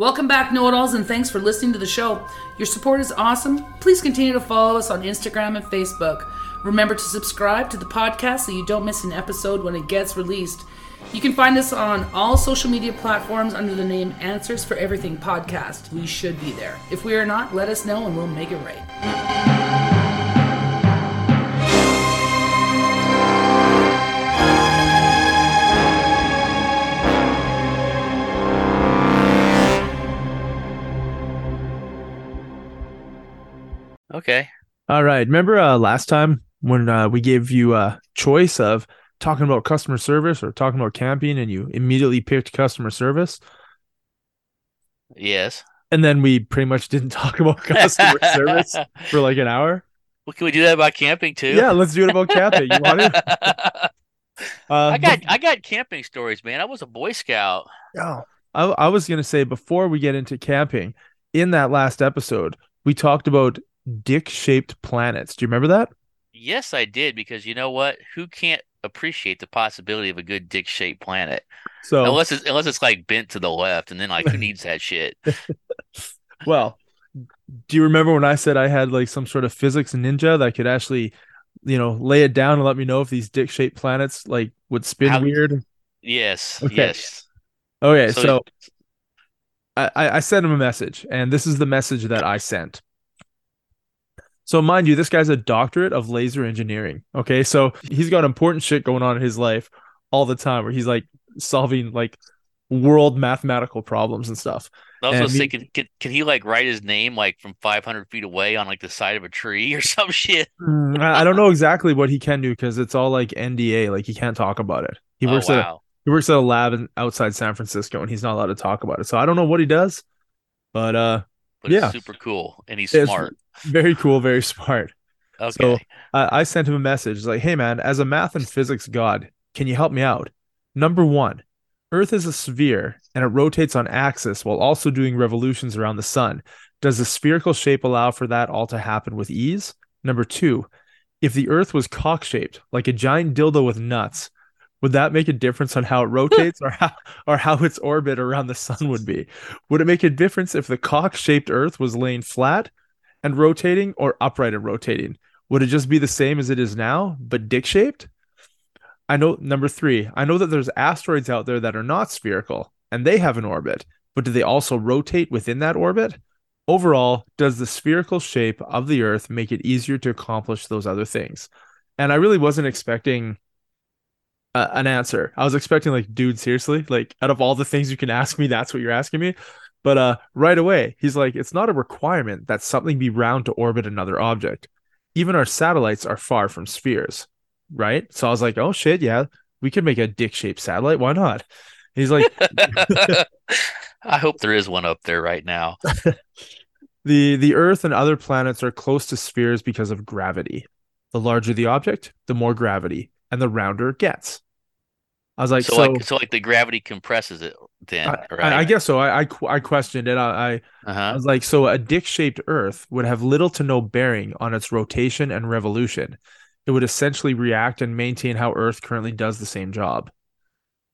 Welcome back, know it alls, and thanks for listening to the show. Your support is awesome. Please continue to follow us on Instagram and Facebook. Remember to subscribe to the podcast so you don't miss an episode when it gets released. You can find us on all social media platforms under the name Answers for Everything Podcast. We should be there. If we are not, let us know and we'll make it right. Okay. All right. Remember uh, last time when uh, we gave you a choice of talking about customer service or talking about camping and you immediately picked customer service? Yes. And then we pretty much didn't talk about customer service for like an hour. Well, can we do that about camping too? Yeah, let's do it about camping. You want to? Uh, I got I got camping stories, man. I was a Boy Scout. Oh, I, I was going to say before we get into camping, in that last episode, we talked about dick shaped planets. Do you remember that? Yes, I did because you know what? Who can't appreciate the possibility of a good dick shaped planet? So, unless it's unless it's like bent to the left, and then like who needs that shit? well, do you remember when I said I had like some sort of physics ninja that could actually, you know, lay it down and let me know if these dick shaped planets like would spin How- weird? Yes, Okay. yes. Okay, So- so, I, I I sent him a message, and this is the message that I sent. So mind you, this guy's a doctorate of laser engineering. Okay, so he's got important shit going on in his life all the time, where he's like solving like world mathematical problems and stuff. I was gonna And say, he- can, can can he like write his name like from 500 feet away on like the side of a tree or some shit? Mm, I don't know exactly what he can do because it's all like NDA, like he can't talk about it. He oh works at a, he works at a lab in, outside San Francisco, and he's not allowed to talk about it. So I don't know what he does, but uh, But yeah. it's super cool, and he's It's smart. Very cool, very smart. Okay. So I, I sent him a message like, "Hey man, as a math and physics god, can you help me out? Number one, Earth is a sphere and it rotates on axis while also doing revolutions around the sun. Does the spherical shape allow for that all to happen with ease? Number two, if the Earth was cock shaped, like a giant dildo with nuts, would that make a difference on how it rotates or how or how its orbit around the sun would be? Would it make a difference if the cock shaped Earth was laying flat and rotating or upright and rotating? Would it just be the same as it is now, but dick shaped? I know number three, I know that there's asteroids out there that are not spherical and they have an orbit, but do they also rotate within that orbit? Overall, does the spherical shape of the Earth make it easier to accomplish those other things? And I really wasn't expecting uh, an answer. I was expecting like, dude, seriously, like out of all the things you can ask me, that's what you're asking me. But uh, right away, he's like, it's not a requirement that something be round to orbit another object. Even our satellites are far from spheres, right? So I was like, oh shit, yeah, we could make a dick-shaped satellite. Why not? He's like, I hope there is one up there right now. the the Earth and other planets are close to spheres because of gravity. The larger the object, the more gravity, and the rounder it gets. I was like, so, so, like so like the gravity compresses it then, I, right? I, I guess so. I, I I questioned it. I, I I uh-huh. was like, so a dick shaped Earth would have little to no bearing on its rotation and revolution. It would essentially react and maintain how Earth currently does the same job.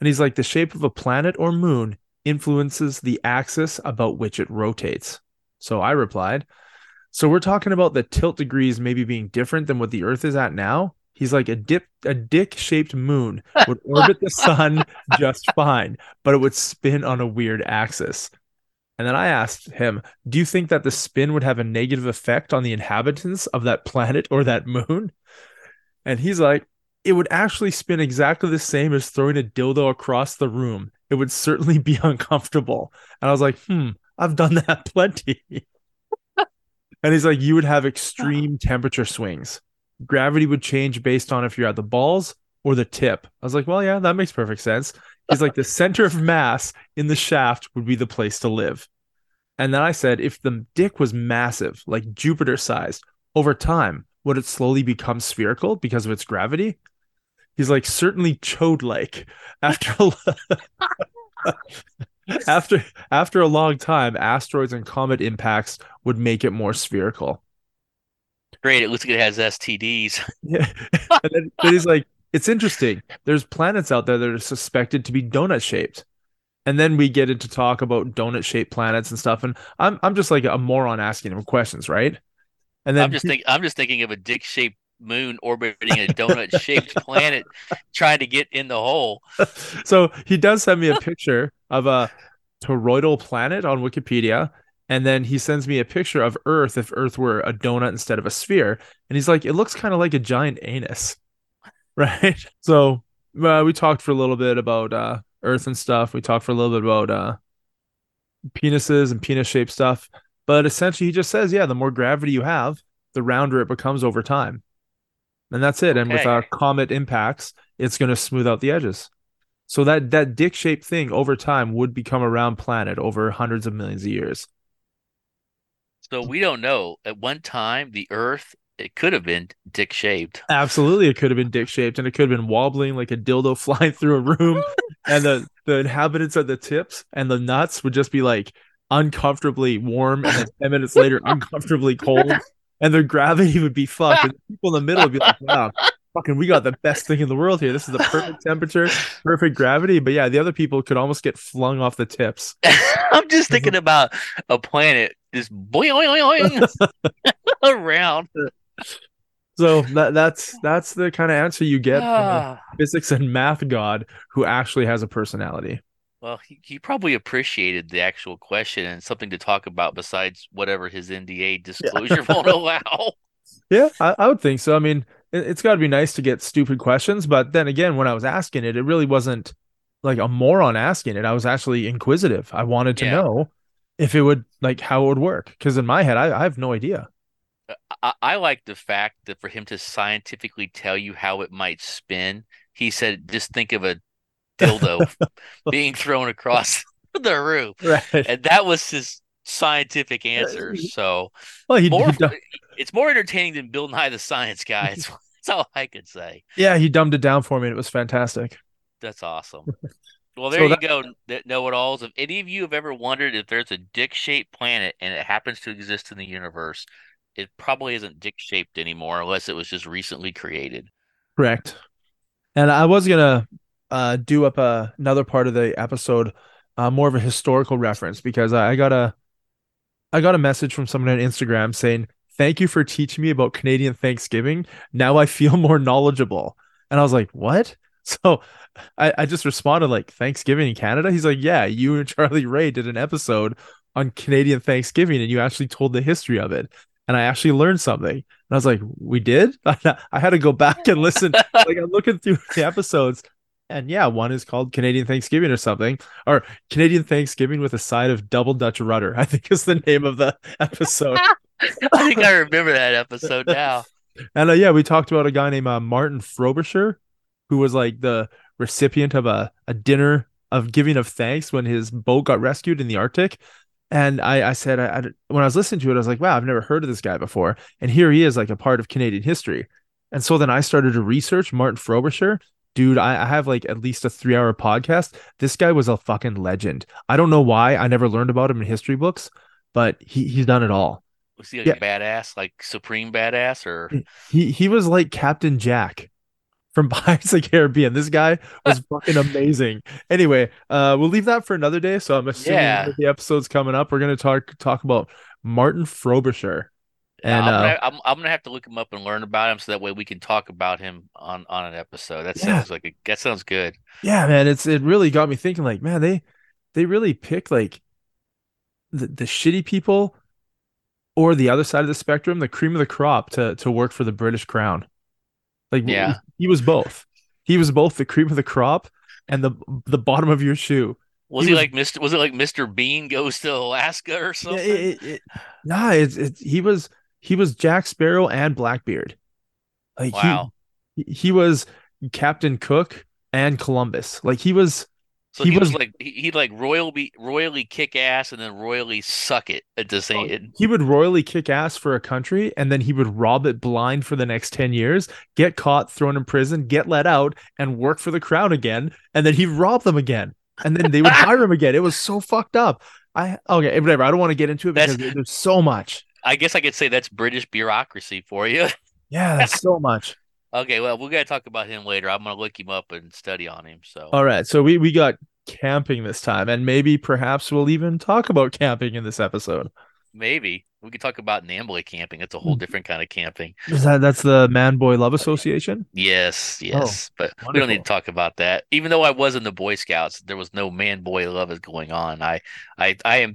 And he's like, the shape of a planet or moon influences the axis about which it rotates. So I replied, so we're talking about the tilt degrees maybe being different than what the Earth is at now. He's like a dip, a dick-shaped moon would orbit the sun just fine, but it would spin on a weird axis. And then I asked him, Do you think that the spin would have a negative effect on the inhabitants of that planet or that moon? And he's like, It would actually spin exactly the same as throwing a dildo across the room. It would certainly be uncomfortable. And I was like, Hmm, I've done that plenty. and he's like, You would have extreme temperature swings. Gravity would change based on if you're at the balls or the tip. I was like, Well, yeah, that makes perfect sense. He's like, The center of mass in the shaft would be the place to live. And then I said, if the dick was massive, like Jupiter sized, over time, would it slowly become spherical because of its gravity? He's like, certainly chode like. After a, after after a long time, asteroids and comet impacts would make it more spherical. Great. It looks like it has STDs. Yeah. and then, then he's like, it's interesting. There's planets out there that are suspected to be donut shaped. and then we get into talk about donut shaped planets and stuff. And I'm I'm just like a moron asking him questions, right? And then I'm just think I'm just thinking of a dick shaped moon orbiting a donut shaped planet trying to get in the hole. so he does send me a picture of a toroidal planet on Wikipedia. And then he sends me a picture of Earth if Earth were a donut instead of a sphere. And he's like, it looks kind of like a giant anus. Right. So uh, we talked for a little bit about uh, Earth and stuff. We talked for a little bit about uh, penises and penis shaped stuff. But essentially, he just says, yeah, the more gravity you have, the rounder it becomes over time. And that's it. Okay. And with our comet impacts, it's going to smooth out the edges. So that that dick shaped thing over time would become a round planet over hundreds of millions of years. So we don't know. At one time, the Earth it could have been dick shaped. Absolutely, it could have been dick shaped, and it could have been wobbling like a dildo flying through a room, and the the inhabitants of the tips and the nuts would just be like uncomfortably warm, and then ten minutes later uncomfortably cold, and their gravity would be fucked, and people in the middle would be like, "Wow, fucking, we got the best thing in the world here. This is the perfect temperature, perfect gravity." But yeah, the other people could almost get flung off the tips. I'm just thinking about a planet just boing, boing, boing around. So that that's that's the kind of answer you get from ah. physics and math god who actually has a personality. Well, he, he probably appreciated the actual question and something to talk about besides whatever his NDA disclosure yeah. won't allow. Yeah, I, I, would think so. I mean, it's got to be nice to get stupid questions, but then again, when I was asking it, it really wasn't like a moron asking it. I was actually inquisitive. I wanted to yeah. know if it would like how it would work because in my head, I, I have no idea. Uh, I, I like the fact that for him to scientifically tell you how it might spin, he said, just think of a dildo being thrown across the room. Right. And that was his scientific answer. So well, he, more, he it's more entertaining than Bill Nye the Science Guy. That's all I could say. Yeah, he dumbed it down for me. And it was fantastic. That's awesome. Well, there so you go, know it alls. If any of you have ever wondered if there's a dick shaped planet and it happens to exist in the universe, it probably isn't dick shaped anymore unless it was just recently created. Correct. And I was gonna uh, do up a, another part of the episode, uh, more of a historical reference because I, I got a I got a message from someone on Instagram saying, "Thank you for teaching me about Canadian Thanksgiving. Now I feel more knowledgeable." And I was like, "What?" So I, I just responded like, "Thanksgiving in Canada." He's like, "Yeah, you and Charlie Ray did an episode on Canadian Thanksgiving, and you actually told the history of it." and I actually learned something. And I was like, "We did." I had to go back and listen. like I'm looking through the episodes, and yeah, one is called Canadian Thanksgiving or something, or Canadian Thanksgiving with a side of double Dutch rudder. I think is the name of the episode. I think I remember that episode now. and uh, yeah, we talked about a guy named uh, Martin Frobisher, who was like the recipient of a, a dinner of giving of thanks when his boat got rescued in the Arctic. And I, I said, I, I, when I was listening to it, I was like, wow, I've never heard of this guy before. And here he is, like a part of Canadian history. And so then I started to research Martin Frobisher. Dude, I, I have like at least a three hour podcast. This guy was a fucking legend. I don't know why I never learned about him in history books, but he, he's done it all. Was he like yeah. badass, like supreme badass, or he he was like Captain Jack from Pirates of the Caribbean. This guy was fucking amazing. Anyway, uh, we'll leave that for another day. So I'm assuming yeah. the episode's coming up. We're gonna talk talk about Martin Frobisher. And I'm gonna, uh, I'm, I'm, gonna have to look him up and learn about him so that way we can talk about him on on an episode. That yeah. sounds like a, that sounds good. Yeah, man, it's it really got me thinking. Like, man, they they really pick like the, the shitty people or the other side of the spectrum, the cream of the crop to to work for the British Crown. Like yeah, he was both. He was both the cream of the crop and the the bottom of your shoe. Was he, he was, like Mr. Was it like Mr. Bean goes to Alaska or something? Yeah, it, it, nah, it's it, he was he was Jack Sparrow and Blackbeard. Like wow. he he was Captain Cook and Columbus. Like he was so he, he was, was, like he'd like royally royally kick ass and then royally suck it at the same. Oh, he would royally kick ass for a country and then he would rob it blind for the next ten years, get caught, thrown in prison, get let out, and work for the crown again, and then he'd rob them again, and then they would hire him again. It was so fucked up. I okay, eh, whatever. I don't want to get into it because that's, there's so much. I guess I could say that's British bureaucracy for you. Yeah, that's so much. Okay, well, we got to talk about him later. I'm going to look him up and study on him. So, all right. So we we got camping this time, and maybe perhaps we'll even talk about camping in this episode. Maybe we could talk about Namboy camping. It's a whole Hmm. different kind of camping. Is that that's the Man Boy Love Association? Yes, yes, but we don't need to talk about that. Even though I was in the Boy Scouts, there was no man boy love is going on. I, I, I am,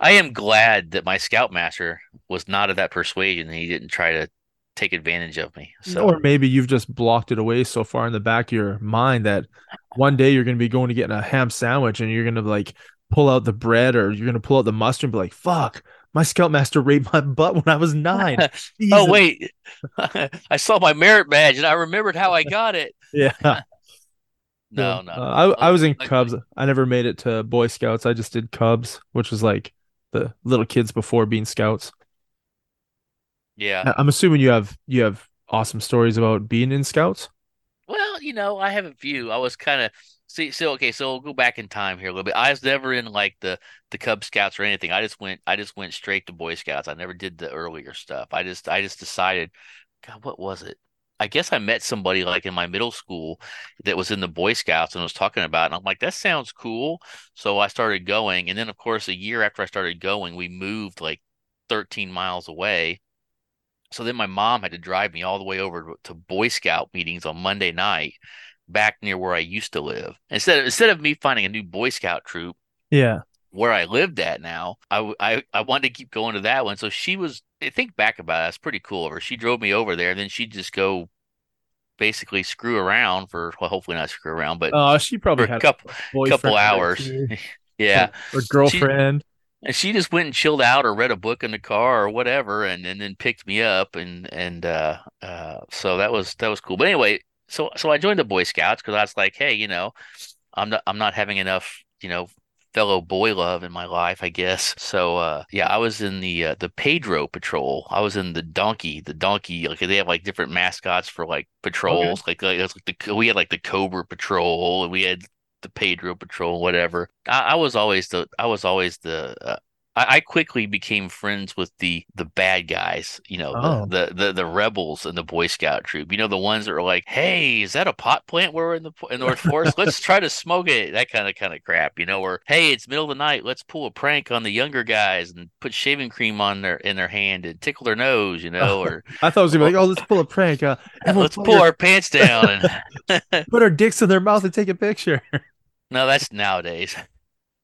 I am glad that my scoutmaster was not of that persuasion and he didn't try to take advantage of me. So Or maybe you've just blocked it away so far in the back of your mind that one day you're going to be going to get a ham sandwich and you're going to like pull out the bread or you're going to pull out the mustard and be like, fuck, my scoutmaster raped my butt when I was nine. oh wait, I saw my merit badge and I remembered how I got it. Yeah. No, no, Uh, I, I was in Like- Cubs. I never made it to Boy Scouts. I just did Cubs, which was like the little kids before being scouts. Yeah. I'm assuming you have you have awesome stories about being in scouts. Well, you know, I have a few. I was kind of see. So okay, so we'll go back in time here a little bit. I was never in like the the Cub Scouts or anything. I just went. I just went straight to Boy Scouts. I never did the earlier stuff. I just I just decided. God, what was it? I guess I met somebody like in my middle school that was in the Boy Scouts and was talking about, it, and I'm like, that sounds cool. So I started going, and then of course, a year after I started going, we moved like 13 miles away. So then my mom had to drive me all the way over to Boy Scout meetings on Monday night back near where I used to live. Instead of, instead of me finding a new Boy Scout troop Yeah. where I lived at now, I I wanted to keep going to that one. So she was, I think back about it, it's pretty cool of her. She drove me over there, and then she'd just go basically screw around for, well, hopefully not screw around, but Oh, she probably for a couple, couple hours. yeah. or girlfriend. And she just went and chilled out or read a book in the car or whatever and, and then picked me up and and uh uh so that was that was cool. But anyway so so I joined the Boy Scouts because I was like hey you know I'm not I'm not having enough you know fellow boy love in my life I guess. So uh yeah I was in the uh, the Pedro patrol. I was in the donkey the donkey like they have like different mascots for like patrols. Like like, it's like the we had like the Cobra patrol and we had the Pedro Patrol, whatever. I, I was always the I was always the uh, I, I quickly became friends with the the bad guys, you know, Oh. the, the the the rebels in the Boy Scout troop. You know, the ones that are like, "Hey, is that a pot plant where we're in the in North Forest? Let's try to smoke it." That kind of kind of crap, you know. Or, "Hey, it's middle of the night. Let's pull a prank on the younger guys and put shaving cream on their in their hand and tickle their nose," you know. Or I thought it was gonna be like, oh, let's pull a prank. Uh, let's pull your- our pants down and put our dicks in their mouth and take a picture. No, that's nowadays.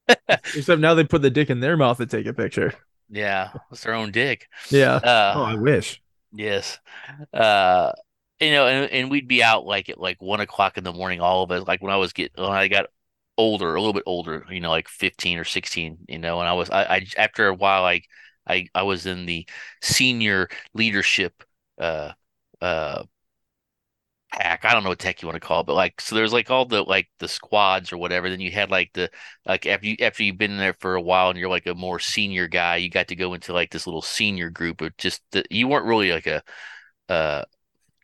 Except now they put the dick in their mouth and take a picture. Yeah, it's their own dick. Yeah. Uh, oh, I wish. Yes. Uh, you know, and, and we'd be out like at like one o'clock in the morning, all of us. Like when I was get when I got older, a little bit older, you know, like fifteen or sixteen, you know, and I was I, I after a while I I I was in the senior leadership uh uh pack. I don't know what tech you want to call it, but like so there's like all the like the squads or whatever. Then you had like the like after you after you've been there for a while and you're like a more senior guy, you got to go into like this little senior group of just the, you weren't really like a uh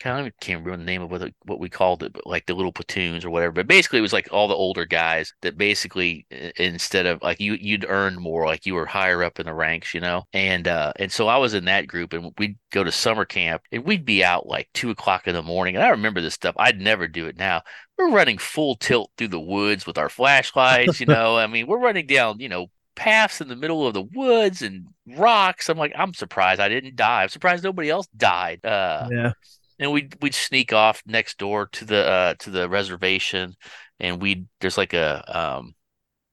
kind of can't remember the name of what what we called it, but like the little platoons or whatever. But basically, it was like all the older guys that basically instead of like you you'd earned more, like you were higher up in the ranks, you know. And uh and so I was in that group, and we'd go to summer camp, and we'd be out like two o'clock in the morning. And I remember this stuff. I'd never do it now. We're running full tilt through the woods with our flashlights, you know. I mean, we're running down, you know. Paths in the middle of the woods and rocks. I'm like, I'm surprised I didn't die. I'm surprised nobody else died. Uh, Yeah. And we'd we'd sneak off next door to the uh to the reservation and we'd there's like a um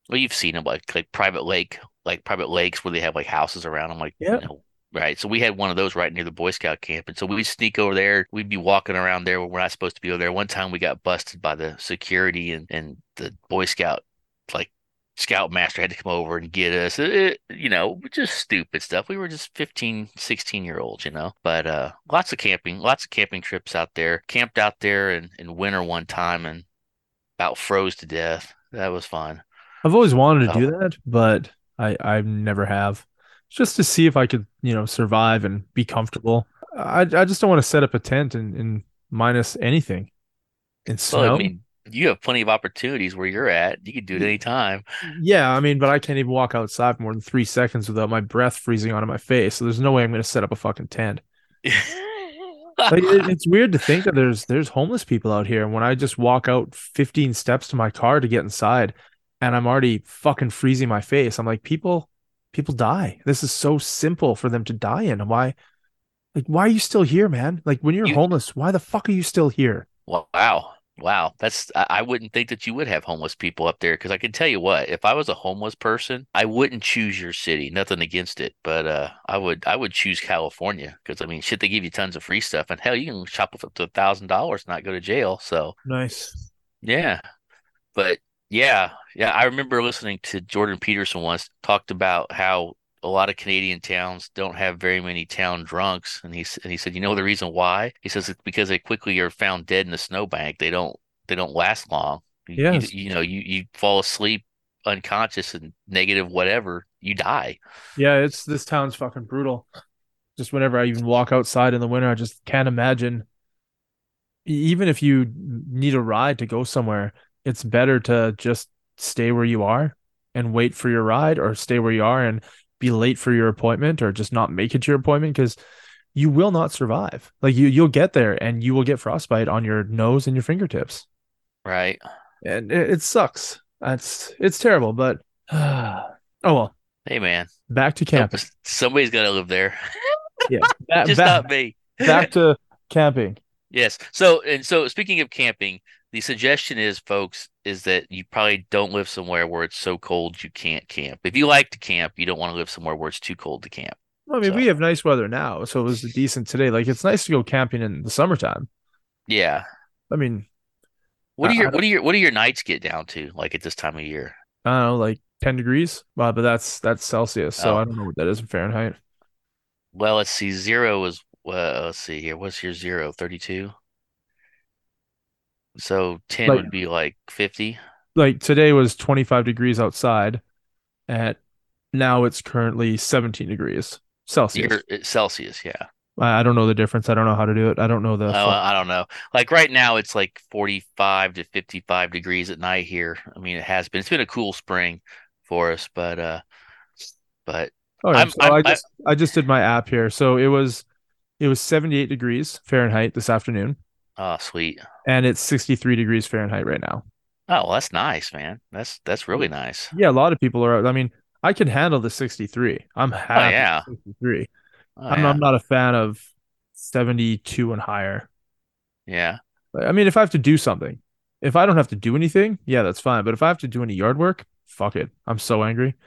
well you've seen them like like private lake like private lakes where they have like houses around them like Yep. you know right so we had one of those right near the boy scout camp and so we'd sneak over there we'd be walking around there when we're not supposed to be over there one time we got busted by the security and and the boy scout like scout master had to come over and get us it, it- you know just stupid stuff we were just 15 16 year olds you know but uh lots of camping lots of camping trips out there camped out there in, in winter one time and about froze to death that was fun I've always wanted to Oh. do that, but I I never have. Just to see if I could, you know, survive and be comfortable. I I just don't want to set up a tent and, and minus anything. And snow. well i mean you have plenty of opportunities where you're at you could do it anytime Yeah, I mean, but I can't even walk outside for more than three seconds without my breath freezing onto my face. So there's no way I'm going to set up a fucking tent. Like it, it's weird to think that there's there's homeless people out here. And when I just walk out 15 steps to my car to get inside, and I'm already fucking freezing my face. I'm like, people, people die. This is so simple for them to die in. Why, like, why are you still here, man? Like, when you're You- homeless, why the fuck are you still here? Wow. Wow. That's I wouldn't think that you would have homeless people up there because I can tell you what, if I was a homeless person, I wouldn't choose your city. Nothing against it, but uh I would I would choose California because I mean shit they give you tons of free stuff and hell you can shop up to a thousand dollars not go to jail. So Nice. yeah. But yeah, yeah, I remember listening to Jordan Peterson once talked about how a lot of Canadian towns don't have very many town drunks, and he and he said, you know the reason why? He says it's because they quickly are found dead in the snowbank. They don't they don't last long. You- you- Yes. you, know, you you fall asleep unconscious and negative whatever, you die. Yeah, it's this town's fucking brutal. Just whenever I even walk outside in the winter, I just can't imagine. Even if you need a ride to go somewhere, it's better to just stay where you are and wait for your ride, or stay where you are and be late for your appointment, or just not make it to your appointment because you will not survive. Like you, you'll get there and you will get frostbite on your nose and your fingertips, Right. and it, it sucks. That's it's terrible, but oh well. Hey man, Back to camping. somebody's got to live there. Yeah, back, Just back, not me. back to camping. Yes. So, and so speaking of camping, the suggestion is, folks, is that you probably don't live somewhere where it's so cold you can't camp. If you like to camp, you don't want to live somewhere where it's too cold to camp. Well, I mean, So- we have nice weather now, so it was decent today. Like, it's nice to go camping in the summertime. Yeah. I mean, What do your what do your what do your nights get down to like at this time of year? I don't know, like 10 degrees, uh, but that's that's Celsius, so Oh. I don't know what that is in Fahrenheit. Well, let's see. Zero is well, let's see here. What's your zero? 32? So 10 Like- would be like 50. Like today was 25 degrees outside, and now it's currently 17 degrees Celsius. You're, Celsius, yeah. I, I don't know the difference. I don't know how to do it. I don't know the. Oh, I don't know. Like right now, it's like 45 to 55 degrees at night here. I mean, it has been. It's been a cool spring for us, but uh, but Oh, yeah, I'm- so I'm- I I- just I just did my app here. So it was it was 78 degrees Fahrenheit this afternoon, oh, sweet. and it's 63 degrees Fahrenheit right now. Oh, well, that's nice, man. That's that's really nice. Yeah, a lot of people are. I mean, I can handle the 63. I'm oh, happy. with yeah. 63. Oh, I'm, yeah. I'm not a fan of 72 and higher. Yeah. I mean, if I have to do something, if I don't have to do anything, yeah, that's fine. But if I have to do any yard work, fuck it. I'm so angry.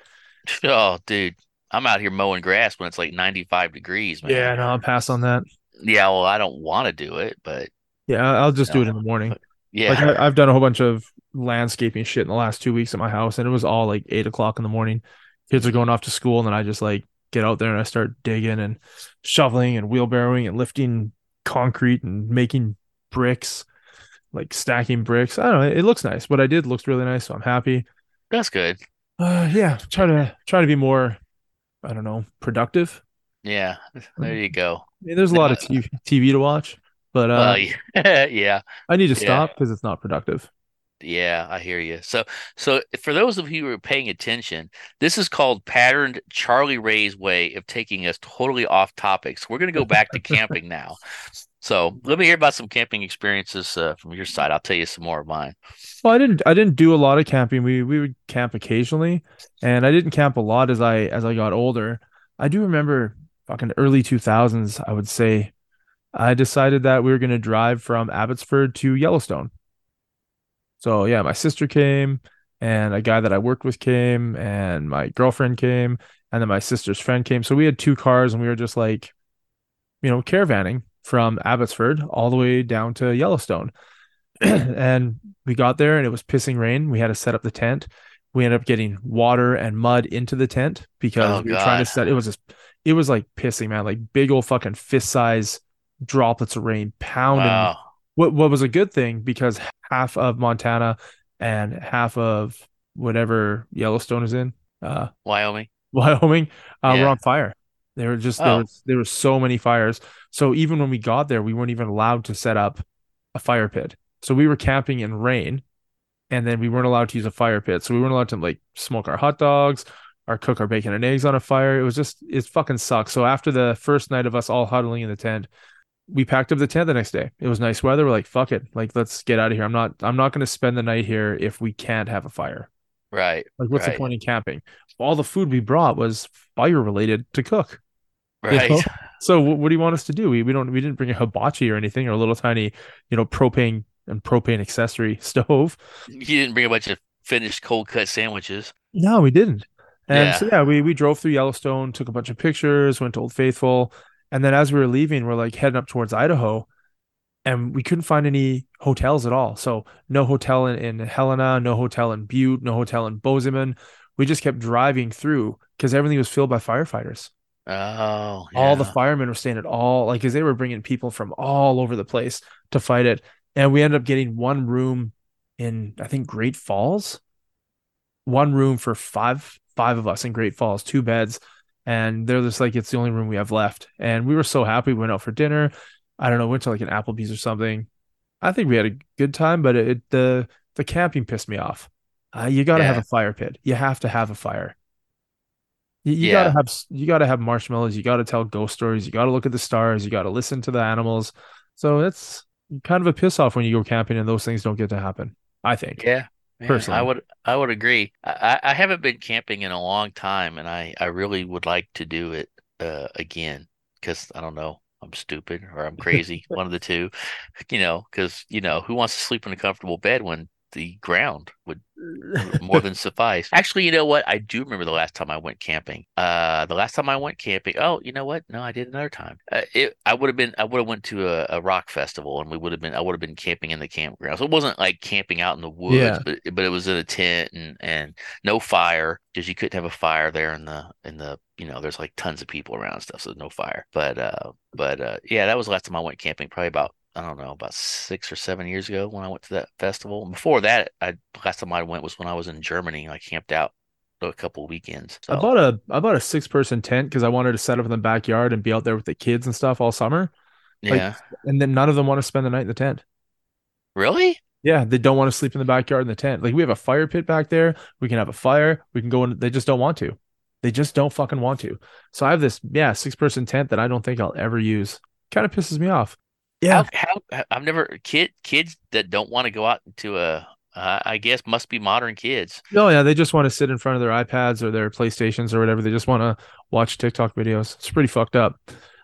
Oh, dude, I'm out here mowing grass when it's like 95 degrees, man. Yeah, no, I'll pass on that. Yeah, well, I don't want to do it, but Yeah, I'll just do it in the morning. yeah. Like I, I've done a whole bunch of landscaping shit in the last two weeks at my house, and it was all like eight o'clock in the morning. Kids are going off to school, and then I just like get out there and I start digging and shoveling and wheelbarrowing and lifting concrete and making bricks, like stacking bricks. I don't know. It looks nice. What I did looks really nice, so I'm happy. That's good. Uh, yeah, try to try to be more. I don't know, productive. Yeah. There you go. I mean, there's a lot of TV, TV to watch, but uh, Well, yeah, yeah. I need to stop because it's not productive. Yeah, I hear you. So, so for those of you who are paying attention, this is called patterned Charlie Ray's way of taking us totally off topic. So we're going to go back to camping now. So let me hear about some camping experiences uh, from your side. I'll tell you some more of mine. Well, I didn't I didn't do a lot of camping. We we would camp occasionally, and I didn't camp a lot as I as I got older. I do remember fucking early 2000s, I would say. I decided that we were going to drive from Abbotsford to Yellowstone. So, yeah, my sister came and a guy that I worked with came and my girlfriend came and then my sister's friend came. So we had two cars and we were just like you know, caravanning from Abbotsford all the way down to Yellowstone. and we got there and it was pissing rain. We had to set up the tent. We ended up getting water and mud into the tent because Oh, we were trying to set it was just it was like pissing, man, like big old fucking fist size droplets of rain pounding. Wow. What what was a good thing because half of Montana and half of whatever Yellowstone is in, uh Wyoming. Wyoming, uh, were Yeah. on fire. There were just there Oh. was there were so many fires. So even when we got there, we weren't even allowed to set up a fire pit. So we were camping in rain, and then we weren't allowed to use a fire pit. So we weren't allowed to like smoke our hot dogs or cook our bacon and eggs on a fire. It was just it fucking sucks. So after the first night of us all huddling in the tent, we packed up the tent the next day. It was nice weather. We're like, fuck it, like let's get out of here. I'm not I'm not gonna spend the night here if we can't have a fire. Right. Like, what's right. the point in camping? All the food we brought was fire related to cook. Right. You know? So what, what do you want us to do? We we don't we didn't bring a hibachi or anything or a little tiny, you know, propane and propane accessory stove. You didn't bring a bunch of finished cold cut sandwiches. No, we didn't. And Yeah. so yeah, we we drove through Yellowstone, took a bunch of pictures, went to Old Faithful, and then as we were leaving, we're like heading up towards Idaho, and we couldn't find any hotels at all. So no hotel in, in Helena, no hotel in Butte, no hotel in Bozeman. We just kept driving through because everything was filled by firefighters. Oh, All the firemen were staying at all like because they were bringing people from all over the place to fight it, and we ended up getting one room in I think Great Falls, one room for five five of us in Great Falls, two beds, and they're just like it's the only room we have left, and we were so happy. We went out for dinner. I don't know, went to like an Applebee's or something. I think we had a good time, but it the the camping pissed me off. Uh, you got to have a fire pit. You have to have a fire. You, you gotta have you gotta have marshmallows. You gotta tell ghost stories. You gotta look at the stars. You gotta listen to the animals. So it's kind of a piss off when you go camping and those things don't get to happen. I think. Yeah. Yeah, Personally. I would I would agree. I, I I haven't been camping in a long time, and I I really would like to do it uh again because I don't know. I'm stupid or I'm crazy, one of the two. You know, because you know who wants to sleep in a comfortable bed when the ground would more than suffice. Actually, you know what? I do remember the last time I went camping. Uh, the last time I went camping. Oh, you know what? No, I did another time. Uh, it, I would have been. I would have went to a, a rock festival, and we would have been. I would have been camping in the campground. So it wasn't like camping out in the woods, Yeah. but but it was in a tent and and no fire because you couldn't have a fire there in the in the you know there's like tons of people around and stuff, so no fire. But uh, but uh, yeah, that was the last time I went camping. Probably about I don't know, about six or seven years ago when I went to that festival. And before that, I last time I went was when I was in Germany. I camped out a couple of weekends. I bought a I bought a six person tent because I wanted to set up in the backyard and be out there with the kids and stuff all summer. like- yeah, And then none of them want to spend the night in the tent. really? Yeah, they don't want to sleep in the backyard in the tent. Like we have a fire pit back there. We can have a fire. We can go in. They just don't want to. They just don't fucking want to. So I have this, yeah, six person tent that I don't think I'll ever use. Kind of pisses me off. Yeah. How, how I've never kid kids that don't want to go out to a uh, I guess must be modern kids. No, yeah, they just want to sit in front of their iPads or their PlayStations or whatever. They just want to watch TikTok videos. It's pretty fucked up.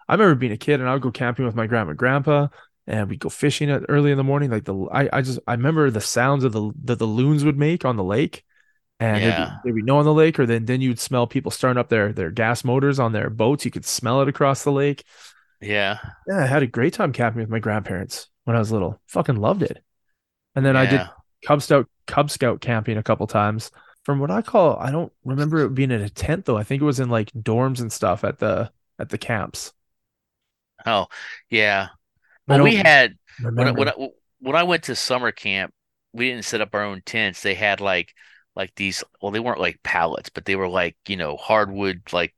I remember being a kid and I would go camping with my grandma and grandpa and we'd go fishing at early in the morning. Like the I, I just I remember the sounds of the that the loons would make on the lake. And there'd, be, there'd be no on the lake, or then then you'd smell people starting up their their gas motors on their boats. You could smell it across the lake. Yeah. Yeah, I had a great time camping with my grandparents when I was little. Fucking loved it. And then I did Cub Scout Cub Scout camping a couple times. From what I call, I don't remember it being in a tent though. I think it was in like dorms and stuff at the at the camps. Oh, yeah. Well, we had when I, when I, when I went to summer camp, we didn't set up our own tents. They had like like these. Well, they weren't like pallets, but they were like you know hardwood like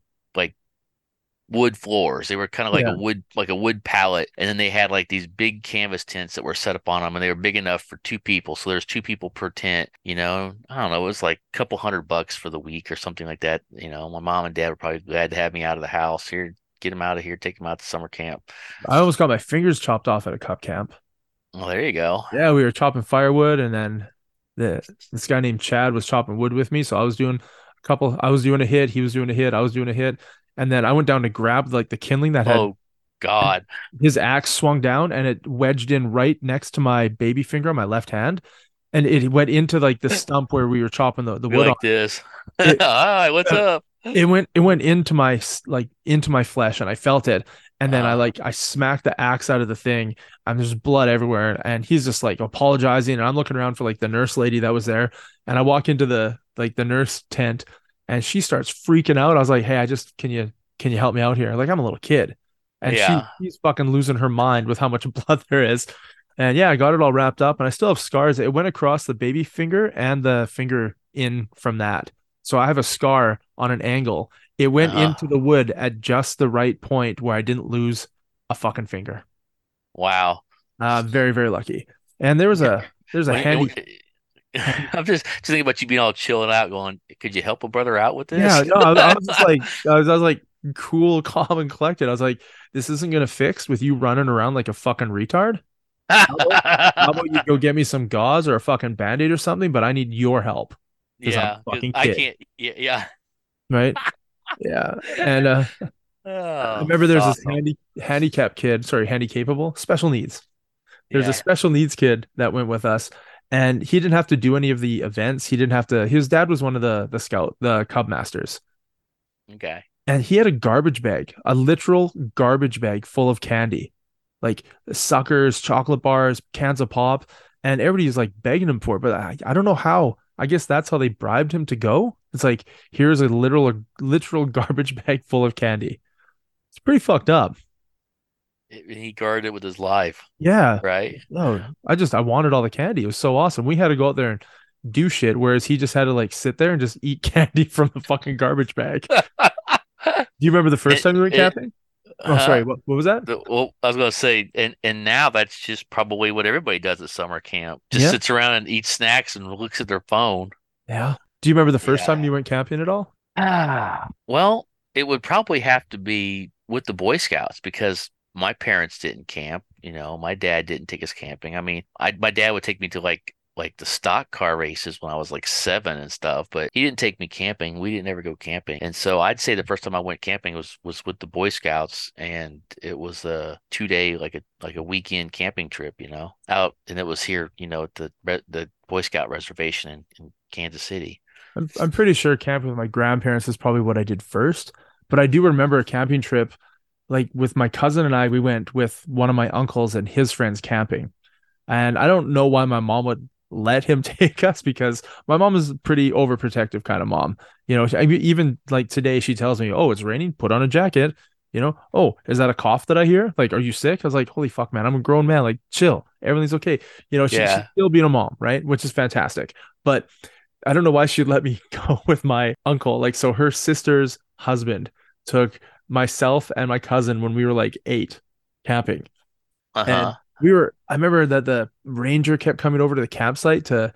wood floors. They were kind of like Yeah. a wood like a wood pallet, and then they had like these big canvas tents that were set up on them, and they were big enough for two people. So there's two people per tent. You know, I don't know. It was like a couple hundred bucks for the week or something like that. You know, my mom and dad were probably glad to have me out of the house here. Get them out of here, take them out to summer camp. I almost got my fingers chopped off at a cup camp. Well, there you go. Yeah, we were chopping firewood, and then the this guy named Chad was chopping wood with me. So I was doing a couple. I was doing a hit. He was doing a hit. I was doing a hit, and then I went down to grab like the kindling that had Oh God. his axe swung down and it wedged in right next to my baby finger on my left hand, and it went into like the stump where we were chopping the, the wood. like on. this. It- Hi, what's up? It went it went into my like into my flesh, and I felt it. And then I Ah. like I smacked the axe out of the thing, and there's blood everywhere. And he's just like apologizing, and I'm looking around for like the nurse lady that was there, and I walk into the like the nurse tent, and she starts freaking out. I was like, "Hey, I just can you can you help me out here?" Like I'm a little kid, and Yeah. she she's fucking losing her mind with how much blood there is. And yeah, I got it all wrapped up, and I still have scars. It went across the baby finger and the finger in from that. So I have a scar on an angle. It went Uh-huh. into the wood at just the right point where I didn't lose a fucking finger. Wow. Uh, very very lucky. And there was a there's a When- handy. I'm just just thinking about you being all chilling out, going, "Could you help a brother out with this?" Yeah, no, I, was- I was just like I was, I was like cool, calm, and collected. I was like, this isn't gonna fix with you running around like a fucking retard. How about you go get me some gauze or a fucking band-aid or something? But I need your help. Yeah, I'm a fucking I can't. Yeah, yeah. Right? yeah. And uh Oh, remember there's this awesome. handy handicap kid, sorry, handicapable, special needs. There's Yeah. a special needs kid that went with us, and he didn't have to do any of the events. He didn't have to. His dad was one of the the scout, the cub masters, Okay. and he had a garbage bag, a literal garbage bag full of candy, like suckers, chocolate bars, cans of pop, and everybody's like begging him for it. But I, I don't know how. I guess that's how they bribed him to go. It's like here's a literal literal garbage bag full of candy. It's pretty fucked up. He guarded it with his life, Yeah. right? No, I just I wanted all the candy. It was so awesome. We had to go out there and do shit, whereas he just had to like sit there and just eat candy from the fucking garbage bag. Do you remember the first It- time you went it- camping? Oh, Uh, sorry. What, what was that? the- well, I was gonna say, and and now that's just probably what everybody does at summer camp. Just Yeah. sits around and eats snacks and looks at their phone. Yeah. Do you remember the first time you went camping at all? Ah, well, it would probably have to be with the Boy Scouts because my parents didn't camp. You know, my dad didn't take us camping. I mean, I my dad would take me to like like the stock car races when I was like seven and stuff, but he didn't take me camping. We didn't ever go camping. And so I'd say the first time I went camping was was with the Boy Scouts and it was a two day like a like a weekend camping trip, you know, out and it was here, you know, at the the Boy Scout reservation in, in Kansas City. I'm I'm pretty sure camping with my grandparents is probably what I did first, but I do remember a camping trip like with my cousin and I we went with one of my uncles and his friends camping. And I don't know why my mom would let him take us because my mom is a pretty overprotective kind of mom. You know, even like today she tells me, "Oh, it's raining, put on a jacket." You know, "Oh, is that a cough that I hear? Like, are you sick?" I was like, "Holy fuck, man, I'm a grown man. Like, chill. Everything's okay." You know, she, Yeah. she's still being a mom, right? Which is fantastic. But I don't know why she'd let me go with my uncle. Like, so her sister's husband took myself and my cousin when we were like eight camping. Uh-huh. We were, I remember that the ranger kept coming over to the campsite to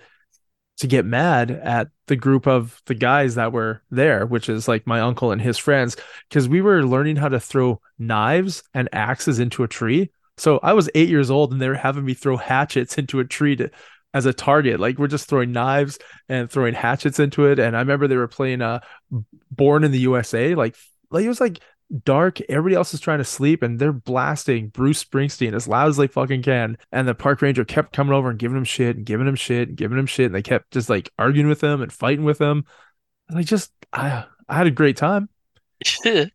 to get mad at the group of the guys that were there, which is like my uncle and his friends, because we were learning how to throw knives and axes into a tree. So I was eight years old and they were having me throw hatchets into a tree to, as a target. Like we're just throwing knives and throwing hatchets into it. And I remember they were playing uh Born in the USA. Like like it was like dark. Everybody else is trying to sleep and they're blasting Bruce Springsteen as loud as they fucking can. And the park ranger kept coming over and giving him shit and giving him shit and giving him shit. And they kept just like arguing with him and fighting with him. And I just I I had a great time.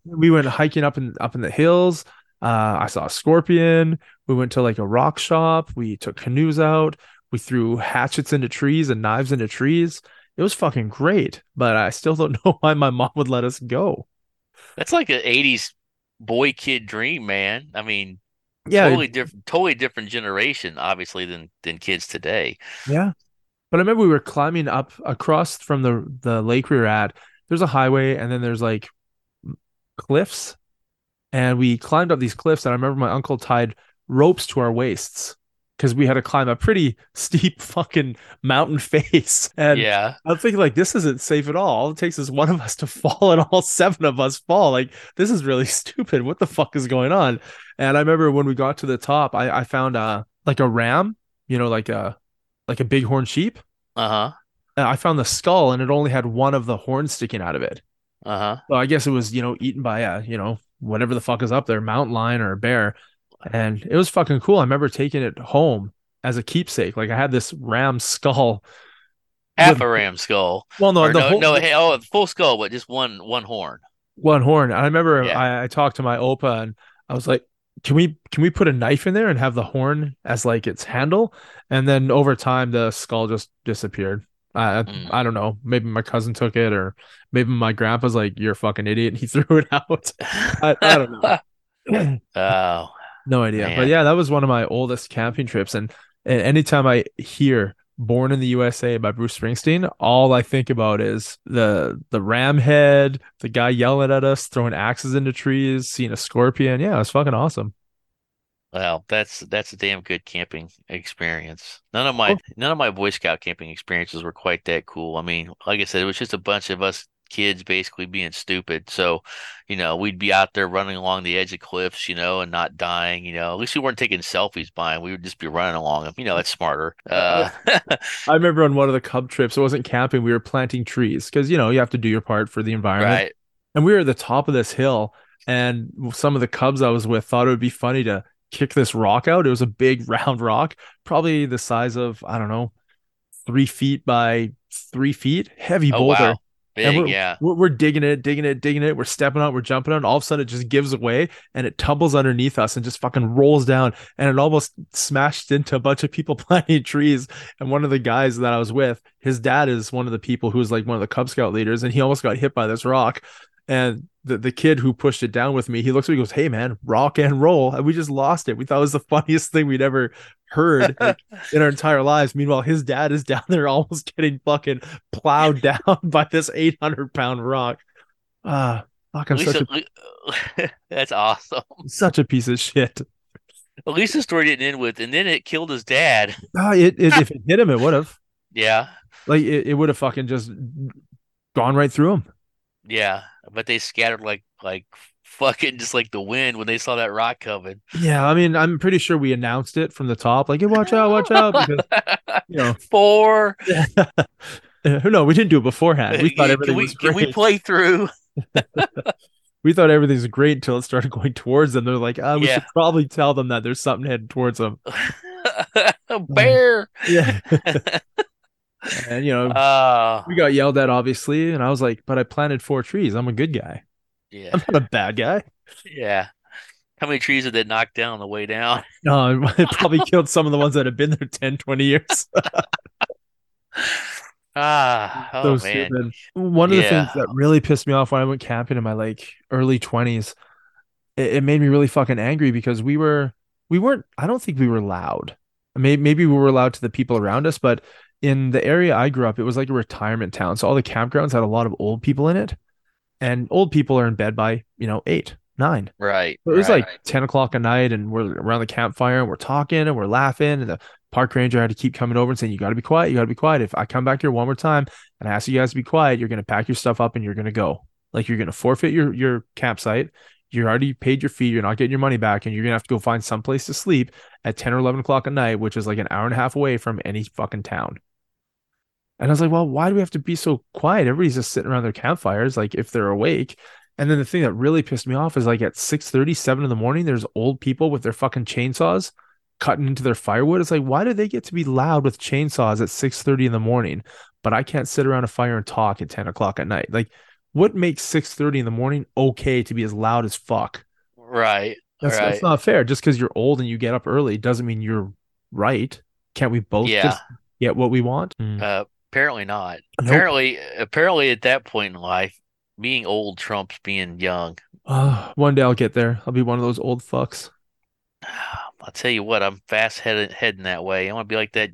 We went hiking up in up in the hills. Uh, I saw a scorpion. We went to like a rock shop. We took canoes out. We threw hatchets into trees and knives into trees. It was fucking great, but I still don't know why my mom would let us go. That's like an 80s boy kid dream, man. I mean, Yeah, totally different totally different generation obviously than than kids today. Yeah. But I remember we were climbing up across from the the lake we were at. There's a highway and then there's like cliffs. And we climbed up these cliffs and I remember my uncle tied ropes to our waists because we had to climb a pretty steep fucking mountain face. And yeah. I'm thinking like this isn't safe at all. All it takes is one of us to fall and all seven of us fall. Like this is really stupid. What the fuck is going on? And I remember when we got to the top, I, I found uh like a ram, you know, like a like a bighorn sheep. Uh-huh. And I found the skull and it only had one of the horns sticking out of it. Uh-huh. So I guess it was, you know, eaten by a, you know, whatever the fuck is up there, mountain lion or a bear. And it was fucking cool. I remember taking it home as a keepsake. Like I had this ram skull. Half The- a ram skull. Well, no, the no, whole, no, hey, oh, full skull, but just one one horn. one horn. I remember Yeah. I, I talked to my opa and I was like, can we can we put a knife in there and have the horn as like its handle? And then over time the skull just disappeared. I Mm. I don't know. Maybe my cousin took it or maybe my grandpa's like, You're a fucking idiot and he threw it out. I, I don't know. Oh, no idea. Man. But yeah, that was one of my oldest camping trips. And, and anytime I hear Born in the USA by Bruce Springsteen, all I think about is the the ram head, the guy yelling at us, throwing axes into trees, seeing a scorpion. Yeah, it was fucking awesome. well, that's that's a damn good camping experience. None of my Oh. none of my Boy Scout camping experiences were quite that cool. I mean, like I said, it was just a bunch of us kids basically being stupid. So, you know, we'd be out there running along the edge of cliffs, you know, and not dying. You know, at least we weren't taking selfies by them. We would just be running along them. You know, that's smarter. Uh, I remember on one of the Cub trips, it wasn't camping. We were planting trees because you know you have to do your part for the environment. right. And we were at the top of this hill, and some of the Cubs I was with thought it would be funny to kick this rock out. It was a big round rock, probably the size of I don't know, three feet by three feet, heavy Oh boulder. wow. Big, we're, yeah. we're, we're digging it, digging it, digging it. We're stepping on, we're jumping on. All of a sudden, it just gives away and it tumbles underneath us and just fucking rolls down. And it almost smashed into a bunch of people planting trees. And one of the guys that I was with, his dad is one of the people who's like one of the Cub Scout leaders, and he almost got hit by this rock. And the, the kid who pushed it down with me, he looks at me, and goes, Hey man, rock and roll. And we just lost it. We thought it was the funniest thing we'd ever heard like, in our entire lives. Meanwhile, his dad is down there almost getting fucking plowed down by this 800 pound rock. Ah, fuck, I'm least such a, that's awesome. such a piece of shit. At least the story didn't end with, and then it killed his dad. Ah, it, it, if it hit him, it would have. Yeah. Like, it, it would have fucking just gone right through him. Yeah. But they scattered like, like fucking just like the wind when they saw that rock coming. Yeah, I mean, I'm pretty sure we announced it from the top, like, hey, watch out, watch out. Because, you know, Four. no, we didn't do it beforehand. We thought Can everything we, was can great. we play through? we thought everything was great until it started going towards them. They're like, ah, we Yeah. should probably tell them that there's something headed towards them. A bear. Yeah. And, you know, Oh, we got yelled at, obviously. And I was like, but I planted four trees. I'm a good guy. yeah. I'm not a bad guy. Yeah. How many trees did they knock down on the way down? No, it probably killed some of the ones that have been there 10, 20 years. Ah, oh So man. stupid. One of the things that really pissed me off when I went camping in my like early 20s, it, it made me really fucking angry because we were we weren't I don't think we were loud. Maybe maybe we were loud to the people around us, but in the area I grew up, it was like a retirement town. So all the campgrounds had a lot of old people in it. And old people are in bed by, you know, eight, nine. Right. It was right. like 10 o'clock at night, and we're around the campfire and we're talking and we're laughing. And the park ranger had to keep coming over and saying, You got to be quiet. You got to be quiet. If I come back here one more time and I ask you guys to be quiet, you're going to pack your stuff up and you're going to go. Like you're going to forfeit your, your campsite. You already paid your fee. You're not getting your money back. And you're going to have to go find someplace to sleep at 10 or 11 o'clock at night, which is like an hour and a half away from any fucking town. And I was like, Well, why do we have to be so quiet? Everybody's just sitting around their campfires, like if they're awake. And then the thing that really pissed me off is like at 6 7 in the morning, there's old people with their fucking chainsaws cutting into their firewood. It's like, why do they get to be loud with chainsaws at 6 in the morning, but I can't sit around a fire and talk at 10 o'clock at night? Like, what makes 6 in the morning okay to be as loud as fuck? right. That's, right. that's not fair. Just because you're old and you get up early doesn't mean you're right. Can't we both Yeah. just get what we want? Uh, apparently not. Nope. Apparently, apparently at that point in life, being old trumps being young. Uh, one day I'll get there. I'll be one of those old fucks. I'll tell you what, I'm fast headed heading that way. I want to be like that.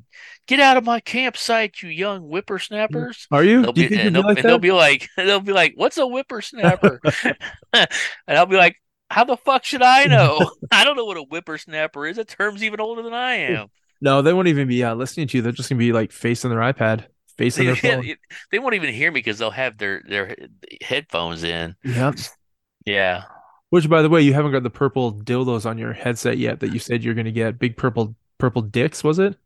Get out of my campsite, you young whippersnappers. Are you? They'll you be, and they'll, like and they'll be like, they'll be like, what's a whippersnapper? and I'll be like, how the fuck should I know? I don't know what a whippersnapper is. That term's even older than I am. No, they won't even be uh, listening to you. They're just gonna be like facing their iPad, facing They, their phone. they won't even hear me because they'll have their their headphones in. Yeah. Yeah. Which, by the way, you haven't got the purple dildos on your headset yet that you said you're gonna get. Big purple purple dicks, was it?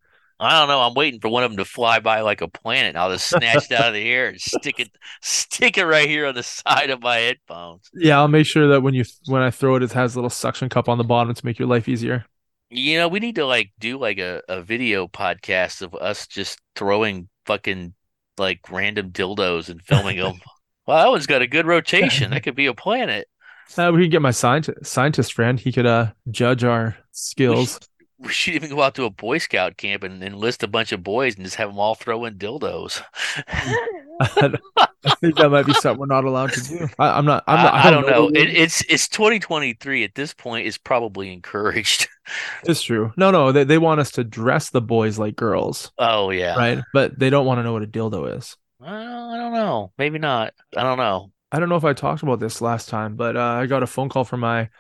I don't know. I'm waiting for one of them to fly by like a planet. I'll just snatch it out of the air and stick it, stick it right here on the side of my headphones. Yeah, I'll make sure that when you when I throw it, it has a little suction cup on the bottom to make your life easier. You know, we need to like do like a, a video podcast of us just throwing fucking like random dildos and filming them. Well, that one's got a good rotation. That could be a planet. Uh, we could get my scientist scientist friend. He could uh judge our skills. We should even go out to a Boy Scout camp and enlist a bunch of boys and just have them all throw in dildos. I think that might be something we're not allowed to do. I, I'm not. I'm not. I, I don't know. the It, it's it's 2023 at this point. It's probably encouraged. It's true. No, no. They they want us to dress the boys like girls, Oh yeah. right? But they don't want to know what a dildo is. Well, I don't know. Maybe not. I don't know. I don't know if I talked about this last time, but uh, I got a phone call from my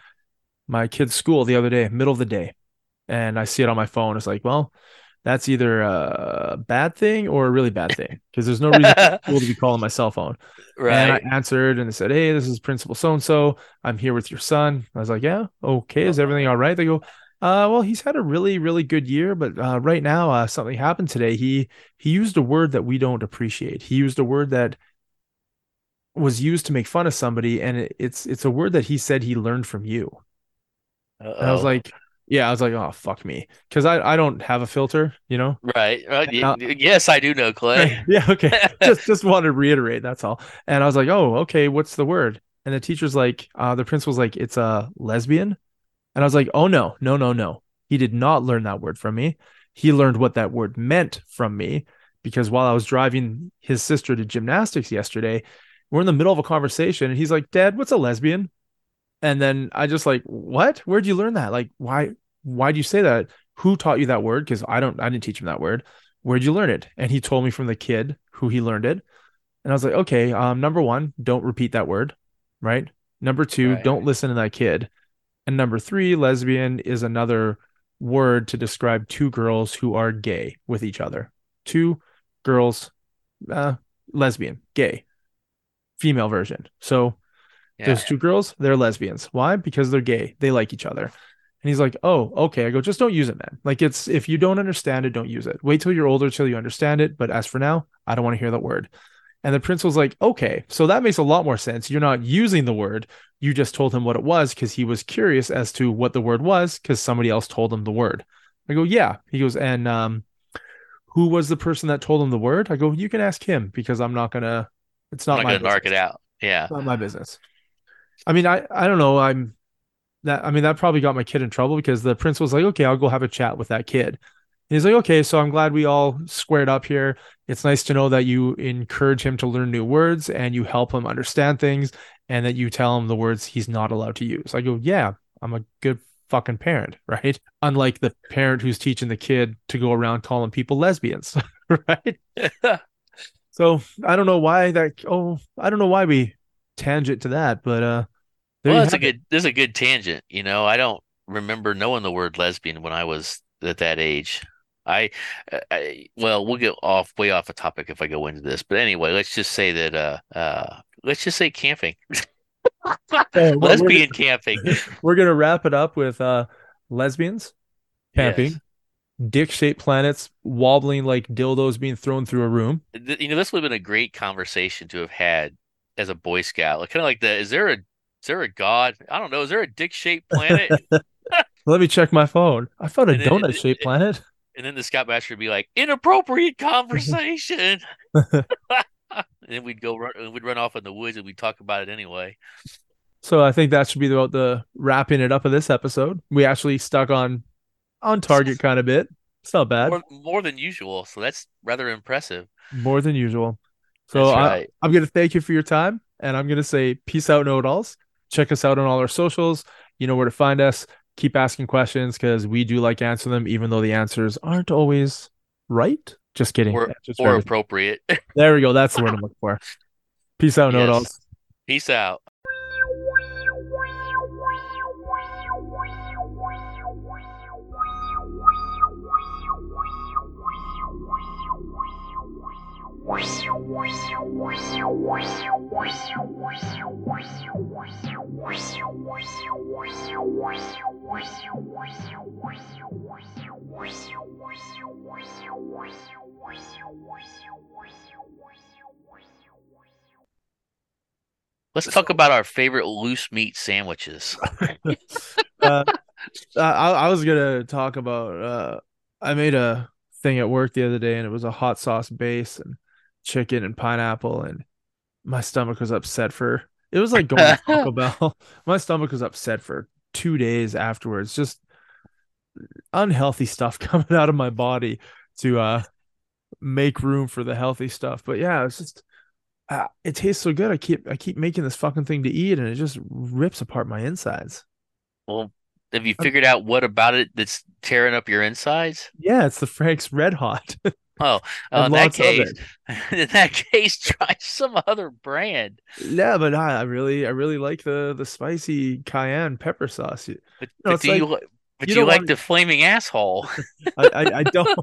my kid's school the other day, middle of the day, and I see it on my phone. It's like, well, that's either a bad thing or a really bad thing because there's no reason to be calling my cell phone. Right. And I answered and they said, Hey, this is Principal so and so. I'm here with your son. I was like, Yeah, okay. Is everything all right? They go, uh, well, he's had a really, really good year, but uh, right now, uh, something happened today. He he used a word that we don't appreciate. He used a word that was used to make fun of somebody, and it, it's it's a word that he said he learned from you. And I was like, yeah, I was like, oh fuck me, because I I don't have a filter, you know. right. right. uh, yes, I do know, Clay. yeah, okay. just just wanted to reiterate. That's all. And I was like, oh, okay. What's the word? And the teacher's like, uh, the principal's like, it's a lesbian. And I was like, oh no, no, no, no. He did not learn that word from me. He learned what that word meant from me because while I was driving his sister to gymnastics yesterday, we're in the middle of a conversation and he's like, Dad, what's a lesbian? And then I just like, what? Where'd you learn that? Like, why why'd you say that? Who taught you that word? Because I don't I didn't teach him that word. Where'd you learn it? And he told me from the kid who he learned it. And I was like, okay, um, number one, don't repeat that word, right? Number two, Right. don't listen to that kid. And number three, lesbian is another word to describe two girls who are gay with each other. Two girls, uh, lesbian, gay, female version. So Yeah. there's two girls, they're lesbians. Why? Because they're gay. They like each other. And he's like, "Oh, okay." I go, "Just don't use it, man. Like it's if you don't understand it, don't use it. Wait till you're older till you understand it, but as for now, I don't want to hear that word." And the principal's like, "Okay, so that makes a lot more sense. You're not using the word. You just told him what it was because he was curious as to what the word was because somebody else told him the word." I go, "Yeah." He goes, "And um who was the person that told him the word?" I go, "You can ask him because I'm not going to it's I'm not not my gonna nark it out. Yeah. It's not my business. I mean, I I don't know. I'm that. I mean, that probably got my kid in trouble because the principal's like, okay, I'll go have a chat with that kid. And he's like, okay, so I'm glad we all squared up here. It's nice to know that you encourage him to learn new words and you help him understand things, and that you tell him the words he's not allowed to use. I go, yeah, I'm a good fucking parent, right? Unlike the parent who's teaching the kid to go around calling people lesbians, right? So I don't know why that. Oh, I don't know why we tangent to that, but uh, there well, you that's a it. good. This is a good tangent. You know, I don't remember knowing the word lesbian when I was at that age. I, I well, we'll get off way off the topic if I go into this, but anyway, let's just say that uh uh let's just say camping, Oh, we're- we're lesbian camping. We're gonna wrap it up with uh, lesbians camping, Yes. dick-shaped planets wobbling like dildos being thrown through a room. You know, this would have been a great conversation to have had as a Boy Scout. Like kind of like the is there a is there a god? I don't know. Is there a dick-shaped planet? Let me check my phone. I found a donut-shaped planet. And then the scoutmaster would be like, inappropriate conversation. and then we'd go run, we'd run off in the woods and we'd talk about it anyway. So I think that should be about the wrapping it up of this episode. We actually stuck on on target kind of bit. It's not bad. More, more than usual. So that's rather impressive. More than usual. So I, right. I'm going to thank you for your time. And I'm going to say peace out, know it alls. Check us out on all our socials. You know where to find us. Keep asking questions because we do like answering them, even though the answers aren't always right. Just kidding. Or, for or appropriate. there we go. That's the word I'm looking for. Peace out, know it alls. Peace out. Let's talk about our favorite loose meat sandwiches. uh, I, I was gonna talk about. Uh, I made a thing at work the other day, and it was a hot sauce base and chicken and pineapple, and my stomach was upset for. It was like going to Taco Bell. My stomach was upset for two days afterwards. Just unhealthy stuff coming out of my body to uh make room for the healthy stuff. But yeah, it's just. Uh, it tastes so good. I keep I keep making this fucking thing to eat, and it just rips apart my insides. Well, have you figured out what about it that's tearing up your insides? Yeah, it's the Frank's Red Hot. Oh, uh, in that case, in that case, try some other brand. Yeah, but I, I really, I really like the the spicy cayenne pepper sauce. You But, know, but do like- you But You you, like wanna- the flaming asshole. I, I, I don't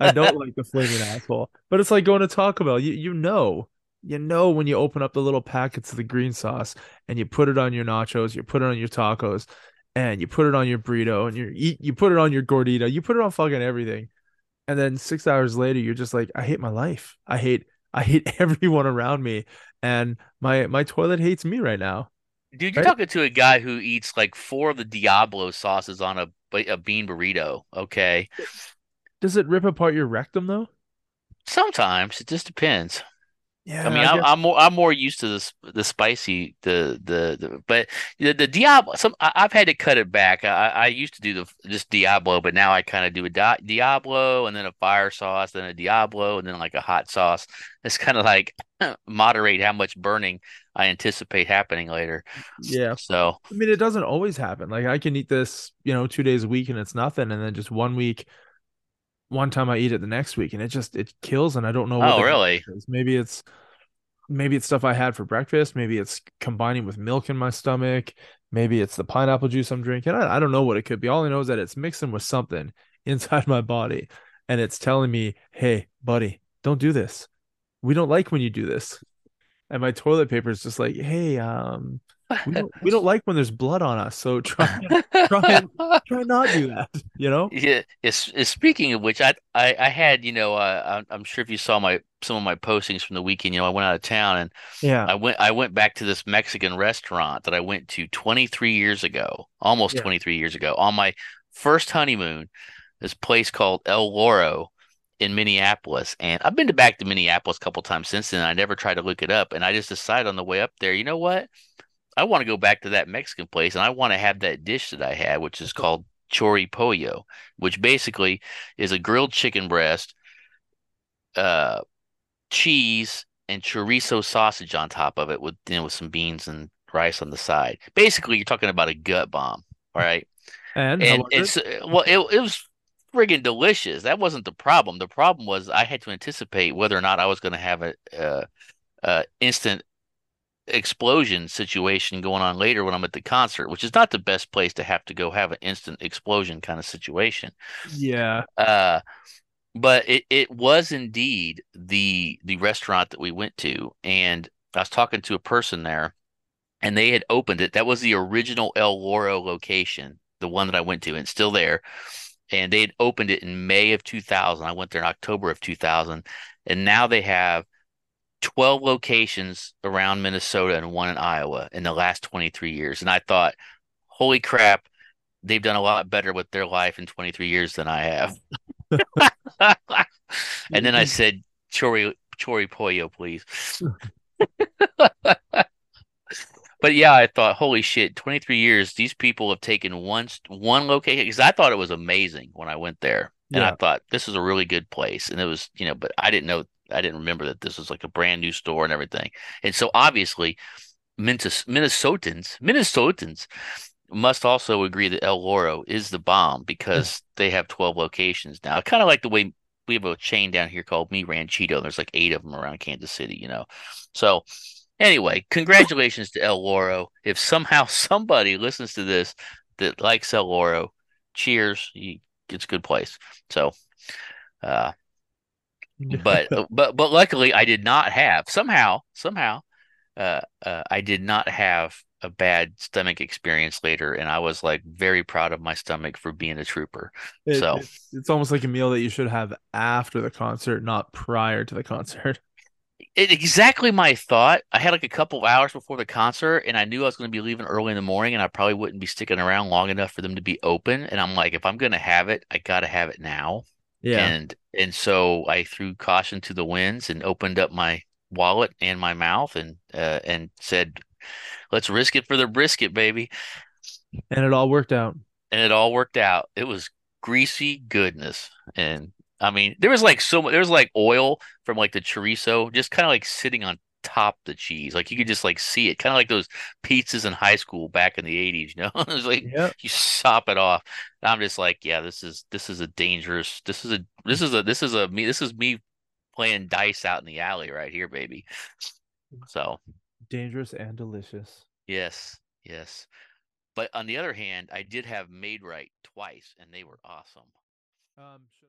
I don't like the flaming asshole. But it's like going to Taco Bell. You you know. You know when you open up the little packets of the green sauce and you put it on your nachos, you put it on your tacos, and you put it on your burrito and you eat you put it on your gordita, you put it on fucking everything. And then six hours later, you're just like, I hate my life. I hate I hate everyone around me. And my my toilet hates me right now. Dude, you're Right? talking to a guy who eats like four of the Diablo sauces on a a bean burrito. Okay, Does it rip apart your rectum though? sometimes it just depends. Yeah, I mean, I I'm, I'm more I'm more used to this the spicy the the, the but the, the Diablo. Some I, I've had to cut it back. I, I used to do the just Diablo, but now I kind of do a Di- Diablo and then a fire sauce, then a Diablo, and then like a hot sauce. It's kind of like moderate how much burning I anticipate happening later. yeah. So I mean, it doesn't always happen. Like I can eat this, you know, two days a week and it's nothing, and then just one week, one time I eat it the next week, and it just it kills, and I don't know. What Oh, really? is. Maybe it's maybe it's stuff I had for breakfast. Maybe it's combining with milk in my stomach. Maybe it's the pineapple juice I'm drinking. I, I don't know what it could be. All I know is that it's mixing with something inside my body, and it's telling me, "Hey, buddy, don't do this. We don't like when you do this." And my toilet paper is just like, "Hey, um." We don't, we don't like when there's blood on us so try try try not do that you know Yeah, it's, it's speaking of which, I, I I had you know uh, I'm I'm sure if you saw my some of my postings from the weekend, you know I went out of town and yeah I went I went back to this Mexican restaurant that I went to 23 years ago, almost Yeah. 23 years ago, on my first honeymoon. This place called El Loro in Minneapolis, and I've been to back to Minneapolis a couple times since then. I never tried to look it up, and I just decided on the way up there, you know what? I want to go back to that Mexican place, and I want to have that dish that I had, which is called chori pollo, which basically is a grilled chicken breast, uh, cheese, and chorizo sausage on top of it with you know with some beans and rice on the side. Basically, you're talking about a gut bomb, all right? and, And it? it's uh, well, it it was friggin' delicious. That wasn't the problem. The problem was I had to anticipate whether or not I was going to have a, uh uh instant explosion situation going on later when I'm at the concert, which is not the best place to have to go have an instant explosion kind of situation. yeah Uh, but it, it was indeed the the restaurant that we went to, and I was talking to a person there, and they had opened it. That was the original El Loro location, the one that I went to, and it's still there. And they had opened it in May of 2000. I went there in October of 2000, and now they have 12 locations around Minnesota and one in Iowa in the last 23 years. And I thought, holy crap, they've done a lot better with their life in 23 years than I have. and then I said, chori, chori pollo, please. but yeah, I thought, holy shit, 23 years, these people have taken one, one location because I thought it was amazing when I went there. And I thought this is a really good place. And it was, you know, but I didn't know, I didn't remember that this was like a brand new store and everything. And so obviously, Minnesotans, Minnesotans must also agree that El Loro is the bomb because they have 12 locations now. Kind of like the way we have a chain down here called Mi Ranchito. There's like eight of them around Kansas City, you know. So anyway, congratulations to El Loro. If somehow somebody listens to this that likes El Loro, cheers. It's a good place. So, uh, but but but luckily I did not have somehow somehow uh, uh I did not have a bad stomach experience later and I was like very proud of my stomach for being a trooper. It- so- it's, it's almost like a meal that you should have after the concert not prior to the concert It, exactly my thought. I had like a couple of hours before the concert and I knew I was going to be leaving early in the morning and I probably wouldn't be sticking around long enough for them to be open and I'm like if I'm going to have it, I got to have it now. Yeah And and so I threw caution to the winds and opened up my wallet and my mouth and uh, and said, "Let's risk it for the brisket, baby." and it all worked out And it all worked out. It was greasy goodness, and I mean, there was like so much. There was like oil from like the chorizo, just kind of like sitting on top the cheese. Like you could just like see it, kind of like those pizzas in high school back in the '80s. You know, it's like yeah you sop it off. And I'm just like, yeah, this is this is a dangerous. This is a this is a this is a me. This is me playing dice out in the alley right here, baby. So dangerous and delicious yes, yes. But on the other hand, I did have Maid-Rite twice, and they were awesome. Um, should